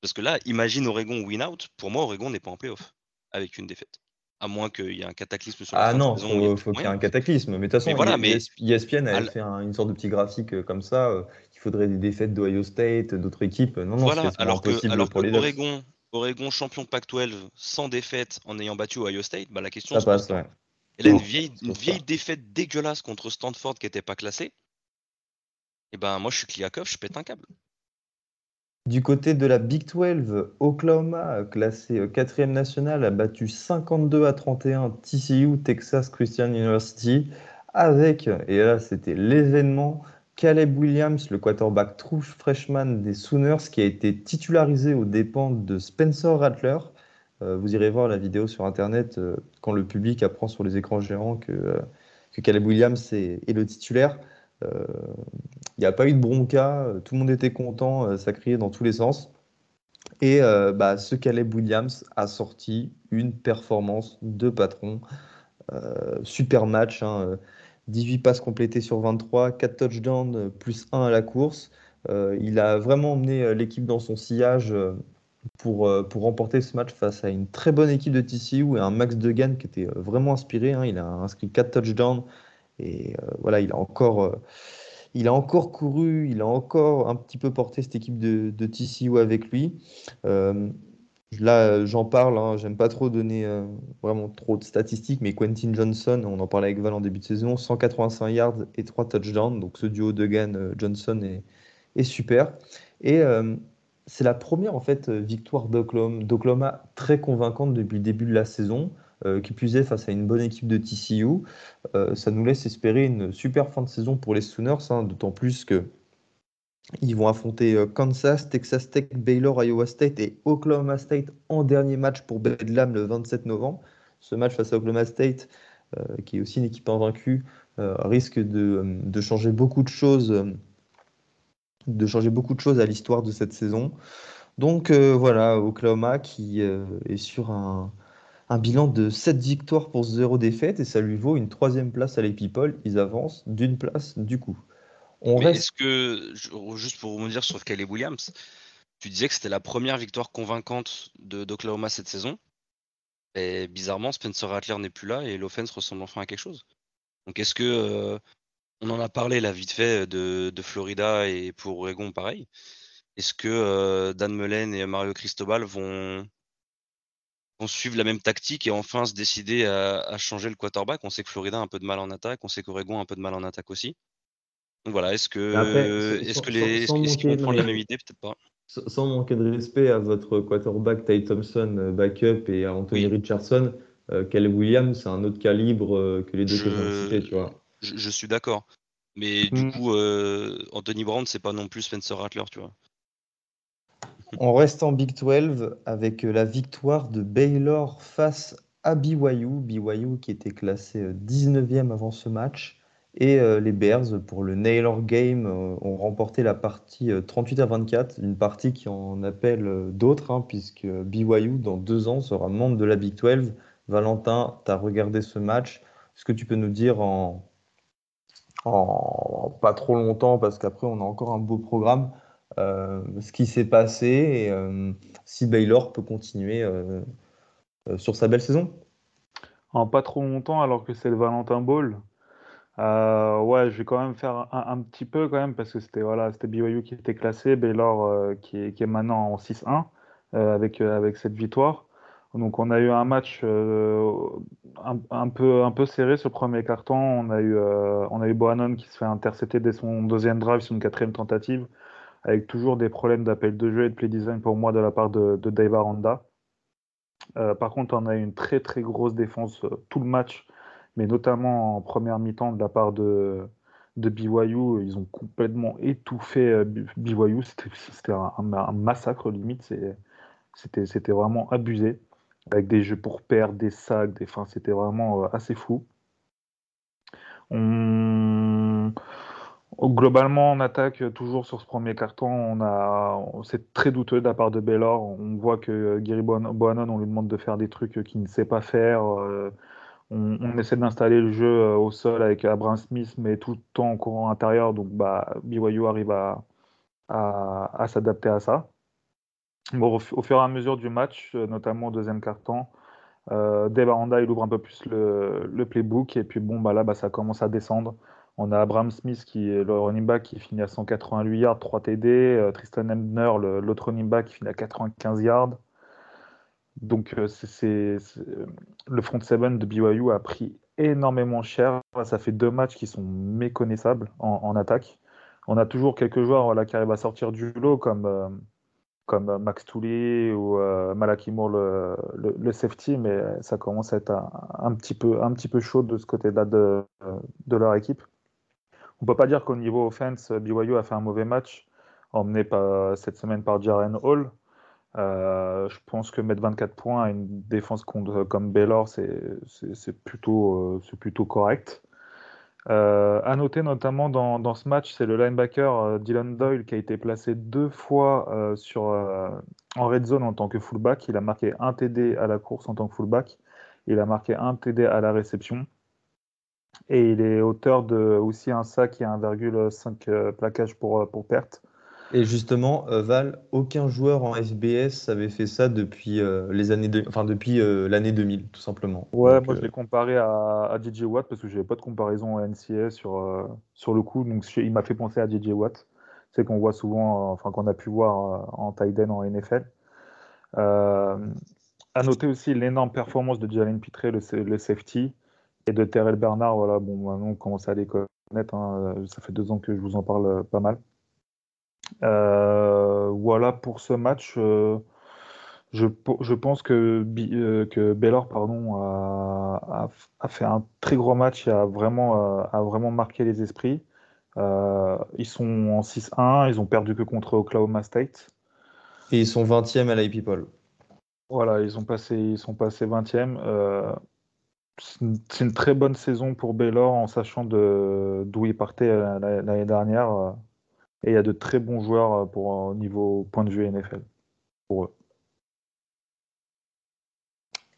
Parce que là, imagine Oregon win out. Pour moi, Oregon n'est pas en playoff avec une défaite. À moins qu'il y ait un cataclysme sur la Ah non, il faut, qu'il y ait un cataclysme. Mais de toute façon, voilà, mais... ESPN avait fait une sorte de petit graphique euh, comme ça. Euh, il faudrait des défaites d'Ohio State, d'autres équipes. Non, non, voilà, alors que, alors pour les Oregon, Oregon champion Pac-12 sans défaite en ayant battu Ohio State, bah, la question ça passe. Ouais. Elle a une vieille, une vieille défaite dégueulasse contre Stanford qui n'était pas classée. Et eh ben moi je suis Kliakov, je pète un câble. Du côté de la Big 12, Oklahoma, classé 4 euh, national, a battu 52 à 31 TCU, Texas Christian University, avec, et là c'était l'événement, Caleb Williams, le quarterback true freshman des Sooners, qui a été titularisé aux dépens de Spencer Rattler. Euh, vous irez voir la vidéo sur Internet euh, quand le public apprend sur les écrans géants que que Caleb Williams est, le titulaire. Il n'y a pas eu de bronca, tout le monde était content, ça criait dans tous les sens. Et bah, ce Caleb Williams a sorti une performance de patron. super match, 18 hein, passes complétées sur 23, 4 touchdowns, plus 1 à la course. il a vraiment emmené l'équipe dans son sillage pour, euh, pour remporter ce match face à une très bonne équipe de TCU et un Max Degan qui était euh, vraiment inspiré. Hein. Il a inscrit 4 touchdowns et euh, voilà, il a encore. couru, il a encore un petit peu porté cette équipe de TCU avec lui. Là, j'en parle, hein, j'aime pas trop donner vraiment trop de statistiques, mais Quentin Johnson, on en parlait avec Val en début de saison, 185 yards et 3 touchdowns. Donc ce duo Degan-Johnson est, est, super. Et c'est la première en fait euh, victoire d'Oklahoma très convaincante depuis le début de la saison, euh, qui plus est face à une bonne équipe de TCU. Euh, ça nous laisse espérer une super fin de saison pour les Sooners, hein, d'autant plus que ils vont affronter Kansas, Texas Tech, Baylor, Iowa State et Oklahoma State en dernier match pour Bedlam le 27 novembre. Ce match face à Oklahoma State, qui est aussi une équipe invaincue, risque de, changer beaucoup de choses de de à l'histoire de cette saison. Donc euh, voilà, Oklahoma qui euh, est sur un, bilan de 7 victoires pour 0 défaites et ça lui vaut une troisième place à People. Ils avancent d'une place du coup. On reste... Est-ce que, juste pour dire sur Caleb Williams, tu disais que c'était la première victoire convaincante d'Oklahoma cette saison. Et bizarrement, Spencer Rattler n'est plus là et l'offense ressemble enfin à quelque chose. Donc est-ce que euh, on en a parlé là vite fait de, Florida et pour Oregon pareil. Est-ce que euh, Dan Mullen et Mario Cristobal vont, suivre la même tactique et enfin se décider à, changer le quarterback? On sait que Florida a un peu de mal en attaque, on sait qu'Oregon a un peu de mal en attaque aussi. Donc voilà, est-ce que, est-ce que les, est qu'ils vont prendre la même idée? Peut-être pas. Sans manquer de respect à votre quarterback Ty Thompson, euh, backup, et à Anthony Richardson, euh, Caleb Williams, c'est un autre calibre que les deux que j'ai cités, tu vois je, suis d'accord. Mais du mmh. coup, euh, Anthony Brown, c'est pas non plus Spencer Rattler, tu vois. On reste en Big 12 avec euh, la victoire de Baylor face à BYU. BYU qui était classé 19e euh, avant ce match. Et les Bears, pour le Naylor Game, ont remporté la partie 38 à 24. Une partie qui en appelle d'autres, hein, puisque BYU, dans deux ans, sera membre de la Big 12. Valentin, tu as regardé ce match. Est-ce que tu peux nous dire en, pas trop longtemps parce qu'après on a encore un beau programme. Euh, ce qui s'est passé et euh, si Baylor peut continuer euh, sur sa belle saison? En pas trop longtemps alors que c'est le Valentin Ball. Ouais, je vais quand même faire un, petit peu quand même parce que c'était voilà, BYU qui était classé, Baylor qui est, qui, est, maintenant en 6-1 avec, avec cette victoire. Donc on a eu un match euh, un, peu, un peu serré ce premier carton. On a eu, euh, on a eu Bohannon qui se fait intercepter dès son deuxième drive sur une quatrième tentative, avec toujours des problèmes d'appel de jeu et de play design pour moi de la part de, Dave Aranda. Euh, par contre, on a eu une très très grosse défense tout le match, mais notamment en première mi-temps de la part de, de BYU. Ils ont complètement étouffé BYU. C'était un, massacre limite. C'était vraiment abusé avec des jeux pour perdre, des sacs, des... C'était vraiment euh, assez fou. Globalement, on attaque toujours sur ce premier carton. On a, c'est très douteux de la part de Baylor. On voit que Gary Bohannon, on lui demande de faire des trucs qu'il ne sait pas faire. Euh, on, essaie d'installer le jeu euh, au sol avec Abraham Smith, mais tout le temps en courant intérieur. Donc, bah, BYU arrive à, s'adapter à ça au, fur et à mesure du match, euh, notamment au deuxième quart-temps, euh, Dave Aranda il ouvre un peu plus le, playbook et puis bon bah là bah, ça commence à descendre. On a Abraham Smith qui est le running back qui finit à 188 yards, 3 TD, euh, Tristan Ebner l'autre running back qui finit à 95 yards. Donc euh, c'est le front seven de BYU a pris énormément cher. Ça fait deux matchs qui sont méconnaissables en, attaque. On a toujours quelques joueurs voilà, qui arrivent à sortir du lot comme comme euh, Max Tooley ou euh, Malaki Moore le, safety, mais ça commence à être un, petit, peu, un petit peu chaud de ce côté-là de, de leur équipe. On ne peut pas dire qu'au niveau offense, BYU a fait un mauvais match, emmené par, cette semaine par Jaren Hall. Euh, je pense que mettre 24 points à une défense comme Baylor, c'est plutôt, c'est plutôt correct. Euh, à noter notamment dans, dans ce match, c'est le linebacker euh, Dylan Doyle qui a été placé deux fois euh, sur, en red zone en tant que fullback. Il a marqué un TD à la course en tant que fullback. Il a marqué un TD à la réception. Et il est auteur de aussi un sac et 1,5 plaquage pour, pour perte. Et justement, euh, Val, aucun joueur en FBS avait fait ça depuis euh, les années enfin depuis euh, l'année 2000, tout simplement. Ouais, moi je l'ai comparé à, à DJ Watt parce que je n'avais pas de comparaison à NCA sur, sur le coup, donc il m'a fait penser à DJ Watt. C'est qu'on voit souvent, enfin qu'on a pu voir en tight en NFL. à noter aussi l'énorme performance de Jalen Pitré, le, le, safety, et de Terrell Bernard. Voilà, bon, maintenant on commence à les connaître. Hein. ça fait deux ans que je vous en parle pas mal. Euh, voilà pour ce match. Euh, je, je, pense que, euh, que Baylor pardon, a, a, fait un très gros match et a vraiment, a vraiment marqué les esprits. ils sont en 6-1, ils ont perdu que contre Oklahoma State. Et ils sont 20e à la People. Voilà, ils, ont passé, ils sont passés 20e. c'est une, très bonne saison pour Baylor en sachant d'où ils partaient l'année dernière. Et il y a de très bons joueurs euh, pour au niveau point de vue NFL pour eux.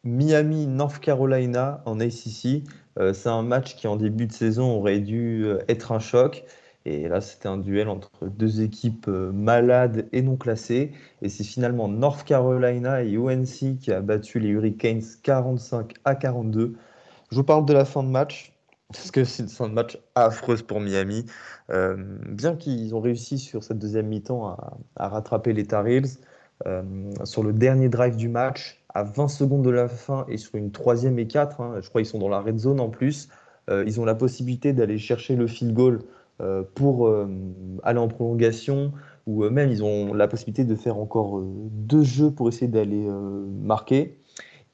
Miami, North Carolina en ACC, euh, c'est un match qui en début de saison aurait dû euh, être un choc. Et là, c'était un duel entre deux équipes malades et non classées. Et c'est finalement North Carolina et UNC qui a battu les Hurricanes 45 à 42. Je vous parle de la fin de match parce que c'est de match affreuse pour Miami. Euh, bien qu'ils ont réussi sur cette deuxième mi-temps à, rattraper les Tar Heels, euh, sur le dernier drive du match, à 20 secondes de la fin et sur une troisième et quatre, hein, je crois qu'ils sont dans la red zone en plus, euh, ils ont la possibilité d'aller chercher le field goal pour aller en prolongation, ou même ils ont la possibilité de faire encore deux jeux pour essayer d'aller marquer.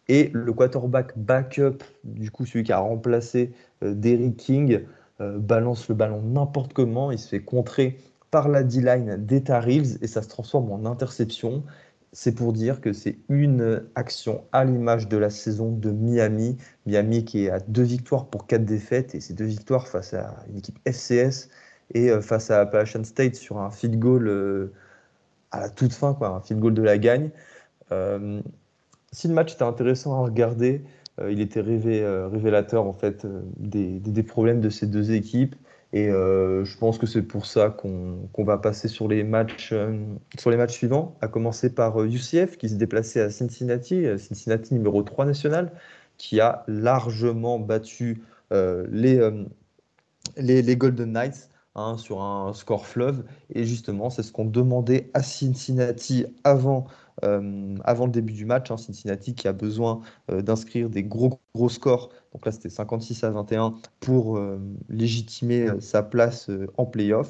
Et le quarterback backup, du coup celui qui a remplacé Derrick King, euh, balance le ballon n'importe comment, il se fait contrer par la D-line d'Eta Reeves et ça se transforme en interception. C'est pour dire que c'est une action à l'image de la saison de Miami. Miami qui est à deux victoires pour quatre défaites et ces deux victoires face à une équipe FCS et euh, face à Appalachian State sur un field goal euh, à la toute fin, quoi, un field goal de la gagne. si le match était intéressant à regarder, euh, il était euh, révélateur en fait euh, des, problèmes de ces deux équipes. Et je pense que c'est pour ça qu'on va passer sur les, matchs, sur les matchs suivants, à commencer par UCF qui se déplaçait à Cincinnati, Cincinnati numéro 3 national, qui a largement battu les, les, Golden Knights hein, sur un score fleuve. Et justement, c'est ce qu'on demandait à Cincinnati avant euh, avant le début du match. Hein, Cincinnati qui a besoin euh, d'inscrire des gros, gros scores. Donc là, c'était 56 à 21 pour euh, légitimer sa place en playoff.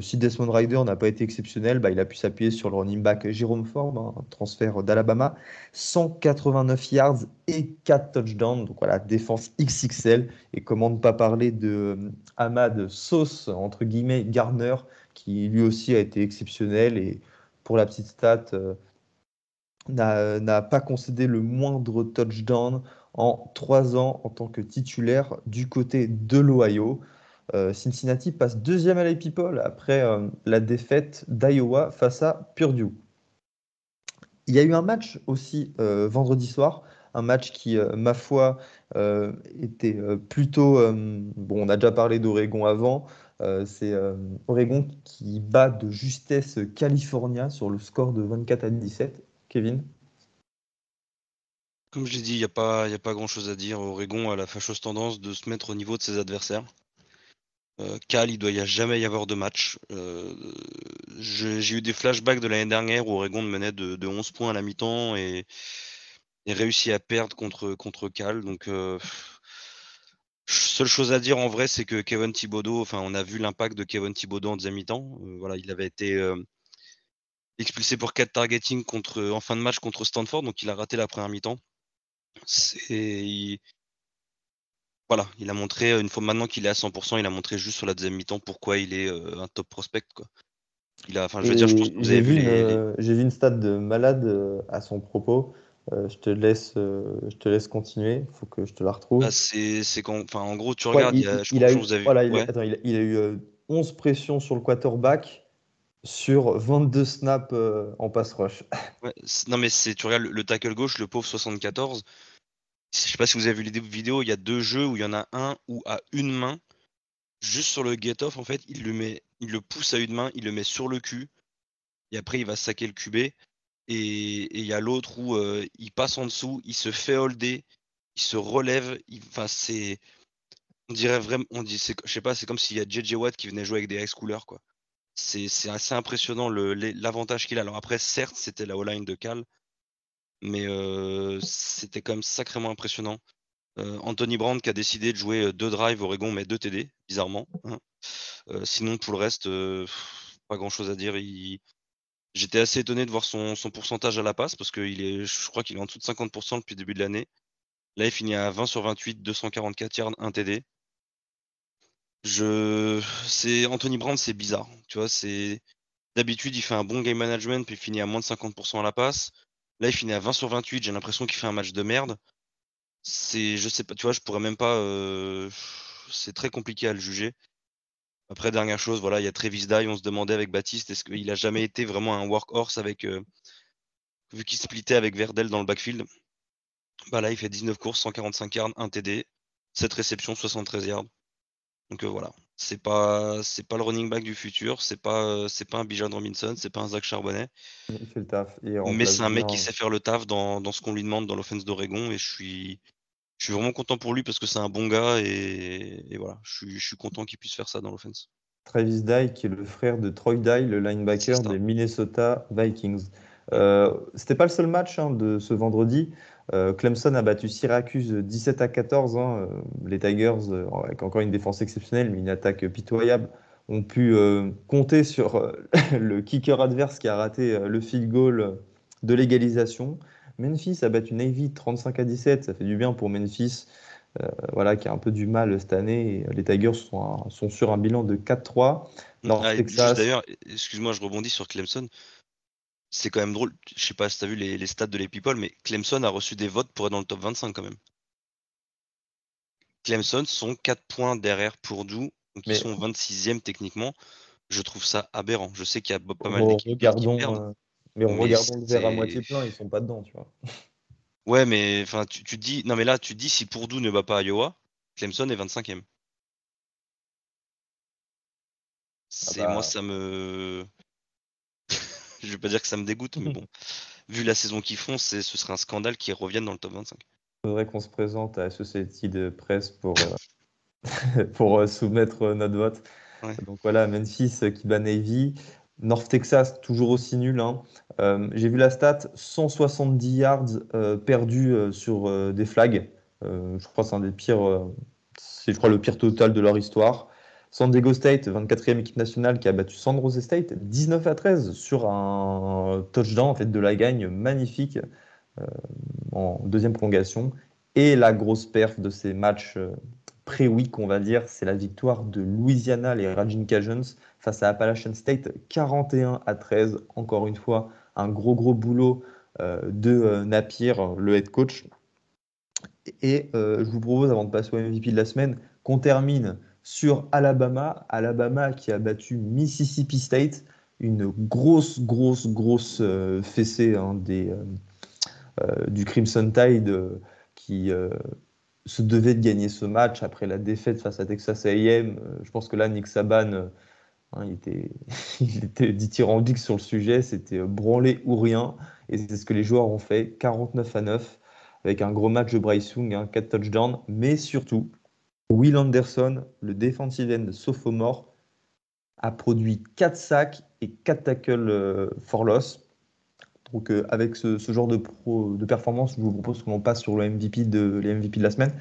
si Desmond Ryder n'a pas été exceptionnel, bah, il a pu s'appuyer sur le running back Jérôme Ford, hein, transfert d'Alabama. 189 yards et 4 touchdowns. Donc voilà, défense XXL. Et comment ne pas parler de Ahmad Sauce, entre guillemets, Garner, qui lui aussi a été exceptionnel. Et pour la petite stat, n'a pas concédé le moindre touchdown en trois ans en tant que titulaire du côté de l'Ohio. Euh, Cincinnati passe deuxième à la People après euh, la défaite d'Iowa face à Purdue. Il y a eu un match aussi euh, vendredi soir, un match qui, ma foi, était plutôt... bon, on a déjà parlé d'Oregon avant. C'est Oregon qui bat de justesse California sur le score de 24 à 17 Kevin? Comme je l'ai dit, il n'y a pas, a pas grand-chose à dire. Oregon a la fâcheuse tendance de se mettre au niveau de ses adversaires. Euh, Cal, il doit y jamais y avoir de match. Euh, j'ai eu des flashbacks de l'année dernière où Oregon menait de, 11 points à la mi-temps et, réussit à perdre contre, contre Cal. Donc, euh, seule chose à dire en vrai, c'est que Kevin Thibodeau, enfin, on a vu l'impact de Kevin Thibodeau en deuxième mi-temps. voilà, il avait été expulsé pour 4 targeting contre, en fin de match contre Stanford, donc il a raté la première mi-temps. C'est. Voilà, il a montré, une fois maintenant qu'il est à 100%, il a montré juste sur la deuxième mi-temps pourquoi il est euh, un top prospect. Quoi. Il a, enfin, je veux dire, je pense que vous avez vu. J'ai vu une stat de malade euh, à son propos. Euh, je te laisse, euh, je te laisse continuer. Il faut que je te la retrouve. Ah, c'est, c'est quand, enfin, en gros, tu regardes, il, y a, je il a crois eu, que vous avez voilà, il, a, attends, il, a, il a eu euh, 11 pressions sur le quarterback sur 22 snaps euh, en pass rush. Non, mais c'est, tu regardes le, le tackle gauche, le pauvre 74. Je sais pas si vous avez vu les vidéos, il y a deux jeux où il y en a un où à une main, juste sur le get-off, en fait, il le met, il le pousse à une main, il le met sur le cul, et après il va saquer le QB. Et il y a l'autre où euh, il passe en dessous, il se fait holder, il se relève. Enfin, c'est, on dirait vraiment, on dit, je sais pas, c'est comme s'il y a JJ Watt qui venait jouer avec des schoolers, quoi. C'est assez impressionnant l'avantage qu'il a. Alors après, certes, c'était la O-line de Cal, mais euh, c'était quand même sacrément impressionnant. Euh, Anthony Brand qui a décidé de jouer euh, deux drives Oregon, mais deux TD, bizarrement. hein. Sinon, pour le reste, pas grand chose à dire. J'étais assez étonné de voir son, pourcentage à la passe parce que il est, je crois qu'il est en dessous de 50% depuis le début de l'année. Là, il finit à 20 sur 28, 244 yards, 1 TD. Je, c'est Anthony Brand, c'est bizarre. Tu vois, c'est d'habitude il fait un bon game management puis il finit à moins de 50% à la passe. Là, il finit à 20 sur 28. J'ai l'impression qu'il fait un match de merde. C'est, je sais pas, tu vois, je pourrais même pas. euh, c'est très compliqué à le juger. Après, dernière chose, voilà, il y a Travis Dye. On se demandait avec Baptiste, est-ce qu'il a jamais été vraiment un workhorse avec, euh, vu qu'il splittait avec Verdel dans le backfield? Bah là, il fait 19 courses, 145 yards, 1 TD, 7 réceptions, 73 yards. Donc euh, voilà, c'est pas, c'est pas le running back du futur, c'est pas, euh, c'est pas un Bijan Robinson, c'est pas un Zach Charbonnet. Il fait le taf. Et Mais c'est un mec qui sait faire le taf dans, dans ce qu'on lui demande dans l'offense d'Oregon et je suis, je suis vraiment content pour lui parce que c'est un bon gars et, et voilà, je suis, je suis content qu'il puisse faire ça dans l'offense. Travis Dye, qui est le frère de Troy Dye, le linebacker des Minnesota Vikings. Euh, C'était pas le seul match hein, de ce vendredi. Euh, Clemson a battu Syracuse 17 à 14. hein. Euh, Les Tigers, euh, avec encore une défense exceptionnelle, mais une attaque pitoyable, ont pu euh, compter sur le kicker adverse qui a raté le field goal de l'égalisation. Memphis a battu Navy 35 à 17. Ça fait du bien pour Memphis euh, voilà, qui a un peu du mal cette année. Et les Tigers sont, un- sont sur un bilan de 4-3. North Ah, Texas. D'ailleurs, excuse-moi, je rebondis sur Clemson. C'est quand même drôle. Je sais pas si tu as vu les, les stats de les people, mais Clemson a reçu des votes pour être dans le top 25 quand même. Clemson sont 4 points derrière Purdue, donc Mais- ils sont 26e techniquement. Je trouve ça aberrant. Je sais qu'il y a pas mal Re- d'équipes qui regardons, euh, mais Mais regardons le verre à moitié plein, ils sont pas dedans, tu vois. Ouais, mais enfin, tu, dis, non mais là, tu dis si Purdue ne bat pas Iowa, Clemson est 25e. C'est bah. moi, ça me. Je vais pas dire que ça me dégoûte, mais bon, vu la saison qu'ils font, c'est ce serait un scandale qu'ils reviennent dans le top 25. Il faudrait qu'on se présente à Associated Press pour, euh, pour euh, soumettre euh, notre vote. Ouais. Donc voilà, Memphis qui bat Navy. North Texas, toujours aussi nul. hein. Euh, J'ai vu la stat 170 yards perdus sur des flags. Je crois que c'est un des pires. c'est, je crois, le pire total de leur histoire. San Diego State, 24e équipe nationale, qui a battu San State 19 à 13 sur un touchdown en fait, de la gagne magnifique euh, en deuxième prolongation. Et la grosse perf de ces matchs euh, pré-week, on va dire, c'est la victoire de Louisiana, les Raging Cajuns, face à Appalachian State, 41 à 13. Encore une fois, un gros, gros boulot euh, de Napier, le head coach. Et je vous propose, avant de passer au MVP de la semaine, qu'on termine sur Alabama. Alabama qui a battu Mississippi State, une grosse, grosse, grosse euh, fessée hein, des, euh, euh, du Crimson Tide qui se devait de gagner ce match après la défaite face à Texas A&M. Je pense que là, Nick Saban, hein, il était, il était sur le sujet. C'était branler ou rien. Et c'est ce que les joueurs ont fait, 49 à 9, avec un gros match de Bryce Young, hein, 4 touchdowns. Mais surtout, Will Anderson, le defensive end sophomore, a produit 4 sacs et 4 tackles euh, for loss. Donc, euh, avec ce, genre de, performance, je vous propose qu'on passe sur le MVP de, les MVP de la semaine.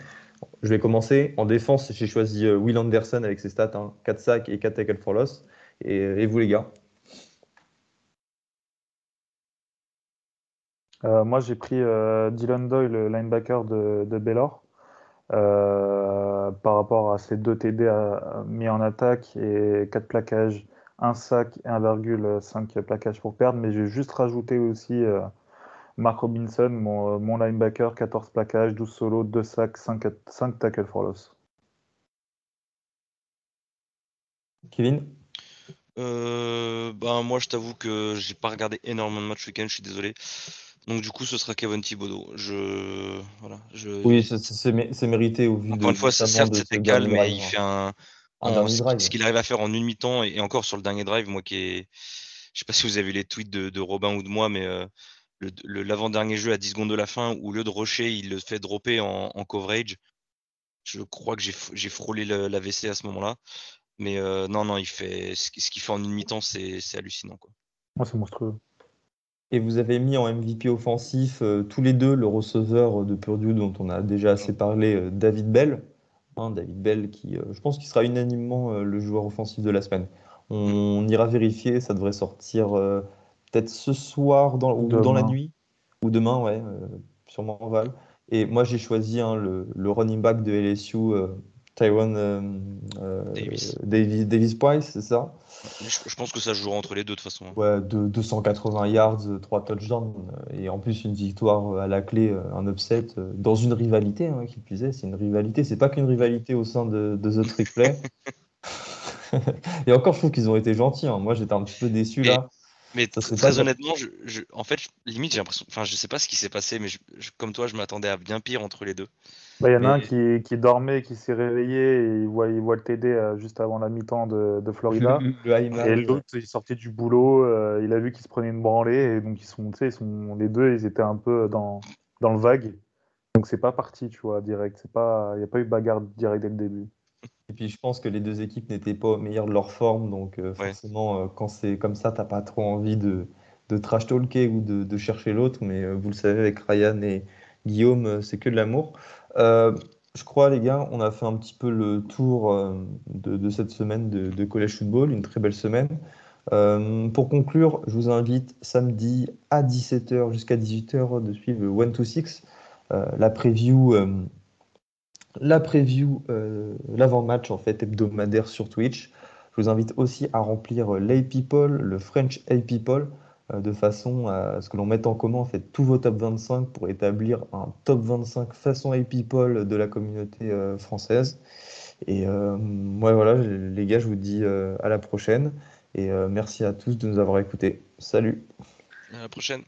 Je vais commencer. En défense, j'ai choisi euh, Will Anderson avec ses stats hein, 4 sacs et 4 tackles for loss. Et, vous, les gars? Moi, j'ai pris Dylan Doyle, le linebacker de, de Baylor, par rapport à ses deux TD à- mis en attaque et 4 plaquages, 1 sac et 1,5 plaquages pour perdre. Mais j'ai juste rajouté aussi euh, Mark Robinson, mon, mon, linebacker, 14 plaquages, 12 solos, 2 sacs, 5, 5 tackles for loss. Kevin? Euh, ben, Moi, je t'avoue que j'ai pas regardé énormément de matchs week-end, je suis désolé. Donc, du coup, ce sera Kevin Thibodeau. Je... Voilà, je... Oui, c'est mérité au vu Encore une fois, certes, c'était calme, mais il fait un. ce qu'il arrive à faire en une mi-temps, et, encore sur le dernier drive, moi qui est. Je sais pas si vous avez vu les tweets de, Robin ou de moi, mais euh, l'avant-dernier jeu à 10 secondes de la fin, où au lieu de rusher, il le fait dropper en, coverage. Je crois que j'ai frôlé l'AVC à ce moment-là. Mais euh, non, non, il fait ce qu'il fait en une mi-temps, c'est hallucinant. Quoi. Moi, c'est monstrueux. Et vous avez mis en MVP offensif euh, tous les deux le receveur de Purdue dont on a déjà assez parlé, euh, David Bell. Hein, David Bell qui, je pense qu'il sera unanimement le joueur offensif de la semaine. On, ira vérifier, ça devrait sortir peut-être ce soir dans, ou dans la nuit, ou demain, ouais, sûrement Val. Et moi j'ai choisi hein, le, le, running back de LSU, Tyrone euh, euh, Davis. Davis, Price, c'est ça? Je, pense que ça jouera entre les deux de toute façon. Ouais, de, 280 yards, 3 touchdowns, et en plus une victoire à la clé, un upset, dans une rivalité, hein, qui puisait, c'est une rivalité, c'est pas qu'une rivalité au sein de, The Trick Play. et encore, je trouve qu'ils ont été gentils. Hein. Moi, j'étais un petit peu déçu là. Mais très honnêtement, je, en fait, limite, j'ai l'impression. Enfin, je sais pas ce qui s'est passé, mais comme toi, je m'attendais à bien pire entre les deux. Bah, il y en a un qui, qui, dormait, qui s'est réveillé et il voit, il voit le TD euh, juste avant la mi-temps de, de, Florida. et l'autre, il sortait du boulot, euh, il a vu qu'il se prenait une branlée et donc ils sont, ils sont, les deux, ils étaient un peu dans, dans le vague. Donc c'est pas parti, tu vois, direct. C'est pas, il n'y a pas eu bagarre direct dès le début. Et puis je pense que les deux équipes n'étaient pas au meilleur de leur forme, donc euh, forcément, quand c'est comme ça, t'as pas trop envie de, de trash talker ou de, de chercher l'autre. Mais vous le savez, avec Ryan et Guillaume, c'est que de l'amour. Euh, je crois, les gars, on a fait un petit peu le tour euh, de, cette semaine de, Collège Football, une très belle semaine. Euh, pour conclure, je vous invite samedi à 17h jusqu'à 18h de suivre le 1 to 6, la preview, la preview, l'avant-match en fait hebdomadaire sur Twitch. Je vous invite aussi à remplir l'A-People, le French. Euh, de façon à ce que l'on mette en commun en fait tous vos top 25 pour établir un top 25 façon A-People de la communauté euh, française. Et euh, moi voilà, les gars, je vous dis à la prochaine et merci à tous de nous avoir écoutés. Salut. À la prochaine.